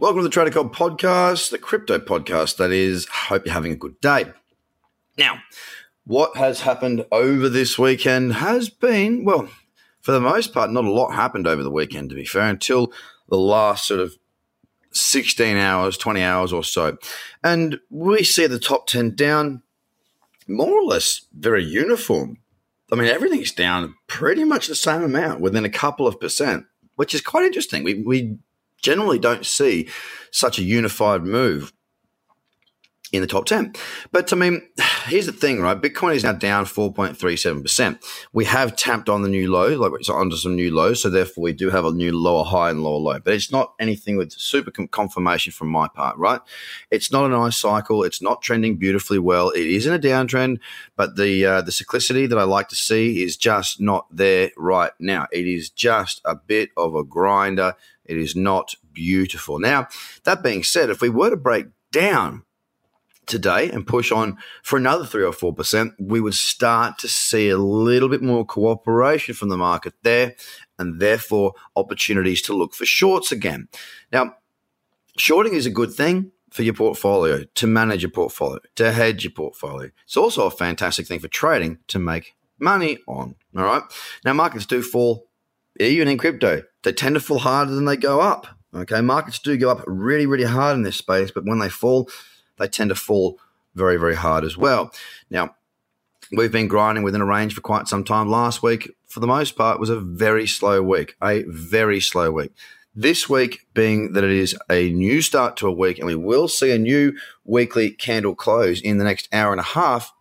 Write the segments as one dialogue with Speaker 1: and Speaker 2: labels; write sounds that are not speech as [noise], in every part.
Speaker 1: Welcome to the Trader Cobb podcast, the crypto podcast that is. Hope you're having a good day. Now, what has happened over this weekend has been, well, for the most part, not a lot happened over the weekend, to be fair, until the last sort of 16 hours, 20 hours or so. And we see the top 10 down more or less very uniform. I mean, everything's down pretty much the same amount within a couple of percent, which is quite interesting. We, we generally don't see such a unified move in the top 10. But I mean, here's the thing, right? Bitcoin is now down 4.37%. We have tapped on the new low, like it's onto some new lows. So therefore, we do have a new lower high and lower low. But it's not anything with super confirmation from my part, right? It's not a nice cycle. It's not trending beautifully well. It is in a downtrend, but the uh, the cyclicity that I like to see is just not there right now. It is just a bit of a grinder. It is not beautiful. Now, that being said, if we were to break down today and push on for another three or four percent, we would start to see a little bit more cooperation from the market there, and therefore opportunities to look for shorts again. Now, shorting is a good thing for your portfolio to manage your portfolio, to hedge your portfolio. It's also a fantastic thing for trading to make money on. All right. Now, markets do fall, even in crypto, they tend to fall harder than they go up. Okay. Markets do go up really, really hard in this space, but when they fall, they tend to fall very, very hard as well. Now, we've been grinding within a range for quite some time. Last week, for the most part, was a very slow week, a very slow week. This week being that it is a new start to a week, and we will see a new weekly candle close in the next hour and a half.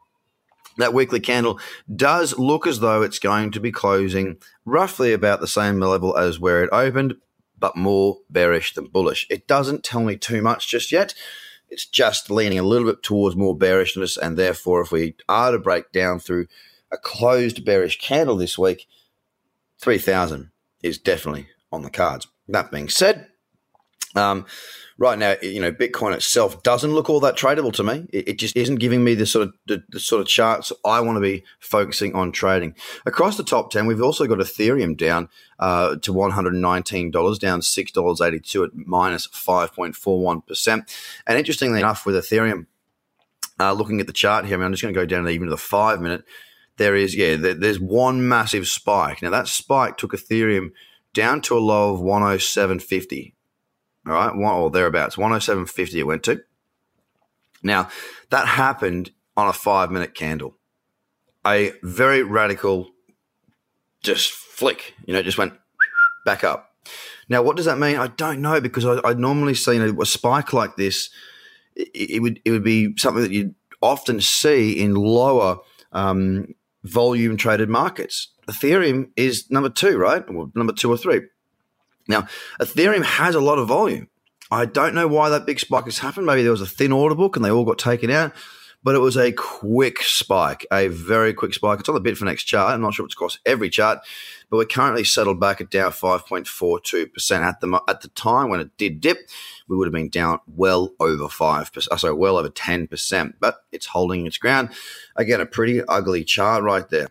Speaker 1: That weekly candle does look as though it's going to be closing roughly about the same level as where it opened, but more bearish than bullish. It doesn't tell me too much just yet. It's just leaning a little bit towards more bearishness, and therefore, if we are to break down through a closed bearish candle this week, 3000 is definitely on the cards. That being said, um, right now, you know, Bitcoin itself doesn't look all that tradable to me. It, it just isn't giving me the sort of the, the, sort of charts I want to be focusing on trading. Across the top ten, we've also got Ethereum down uh, to one hundred nineteen dollars, down six dollars eighty two at minus five point four one percent. And interestingly enough, with Ethereum, uh, looking at the chart here, I mean, I'm just going to go down even to the five minute. There is, yeah, there, there's one massive spike. Now that spike took Ethereum down to a low of 107.50 all right, one or thereabouts, 107.50 it went to. Now, that happened on a five minute candle. A very radical, just flick, you know, just went back up. Now, what does that mean? I don't know because I, I normally see know, a spike like this. It, it, would it would be something that you'd often see in lower um, volume traded markets. Ethereum is number two, right? Or number two or three. Now, Ethereum has a lot of volume. I don't know why that big spike has happened. Maybe there was a thin order book and they all got taken out, but it was a quick spike, a very quick spike. It's on the Bitfinex chart. I'm not sure it's across every chart, but we're currently settled back at down 5.42% at the at the time when it did dip. We would have been down well over five percent, uh, sorry, well over 10%, but it's holding its ground. Again, a pretty ugly chart right there.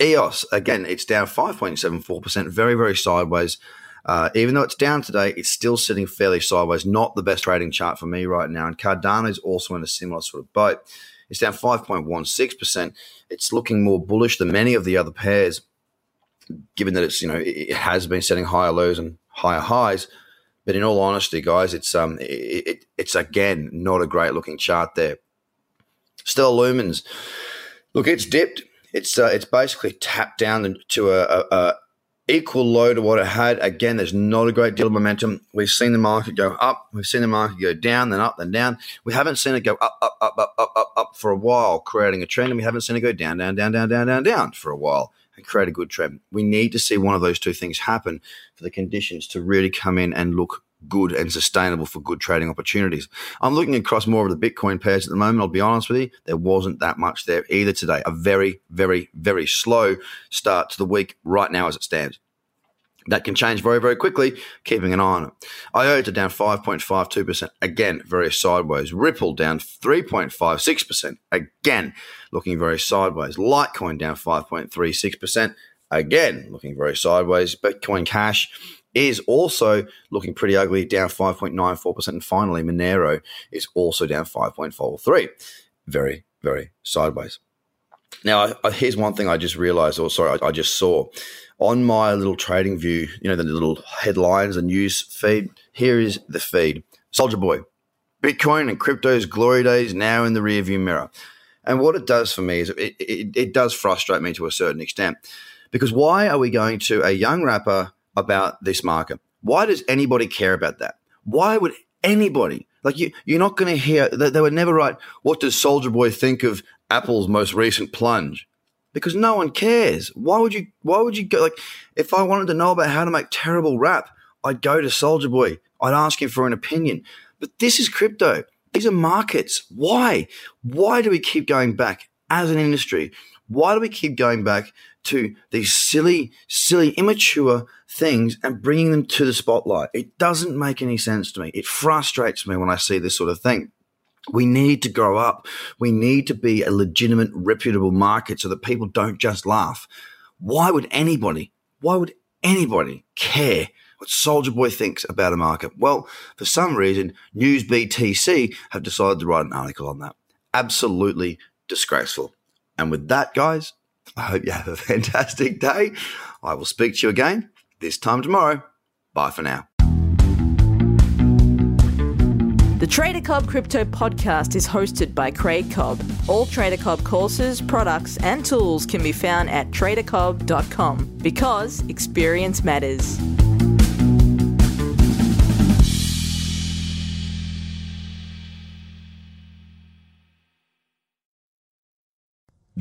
Speaker 1: EOS, again, it's down 5.74%, very, very sideways. Uh, even though it's down today, it's still sitting fairly sideways. Not the best trading chart for me right now. And Cardano is also in a similar sort of boat. It's down 5.16%. It's looking more bullish than many of the other pairs, given that it's you know it has been setting higher lows and higher highs. But in all honesty, guys, it's um it, it, it's again not a great looking chart there. Stellar Lumens, look, it's dipped. It's uh, it's basically tapped down to a, a, equal low to what it had. Again, there's not a great deal of momentum. We've seen the market go up, we've seen the market go down, then up, then down. We haven't seen it go up, up, up, up, up, up, up for a while, creating a trend, and we haven't seen it go down, down, down, down, down, down, down for a while and create a good trend. We need to see one of those two things happen for the conditions to really come in and look good and sustainable for good trading opportunities. I'm looking across more of the Bitcoin pairs at the moment. I'll be honest with you, there wasn't that much there either today. A very, very, very slow start to the week right now as it stands. That can change very, very quickly, keeping an eye on it. IOTA down 5.52%, again, very sideways. Ripple down 3.56%, again, looking very sideways. Litecoin down 5.36%, again, looking very sideways. Bitcoin Cash is also looking pretty ugly, down 5.94%. And finally, Monero is also down 5.43. Very, very sideways. Now, I, here's one thing I just realized, or sorry, I, I just saw on my little trading view, you know, the little headlines and news feed. Here is the feed Soulja Boy, Bitcoin and crypto's glory days now in the rearview mirror. And what it does for me is it, it, it does frustrate me to a certain extent. Because why are we going to a young rapper about this market? Why does anybody care about that? Why would anybody like you? You're not going to hear. that they would never write. What does Soulja Boy think of Apple's most recent plunge? Because no one cares. Why would you? Why would you go? Like, if I wanted to know about how to make terrible rap, I'd go to Soulja Boy. I'd ask him for an opinion. But this is crypto. These are markets. Why? Why do we keep going back as an industry? Why do we keep going back to these silly, silly, immature things and bringing them to the spotlight. It doesn't make any sense to me. It frustrates me when I see this sort of thing. We need to grow up. We need to be a legitimate, reputable market so that people don't just laugh. Why would anybody, why would anybody care what Soulja Boy thinks about a market? Well, for some reason, NewsBTC have decided to write an article on that. Absolutely disgraceful. And with that, guys, I hope you have a [laughs] fantastic day. I will speak to you again this time tomorrow. Bye for now.
Speaker 2: The Trader Cobb Crypto Podcast is hosted by Craig Cobb. All Trader Cobb courses, products, and tools can be found at tradercobb.com because experience matters.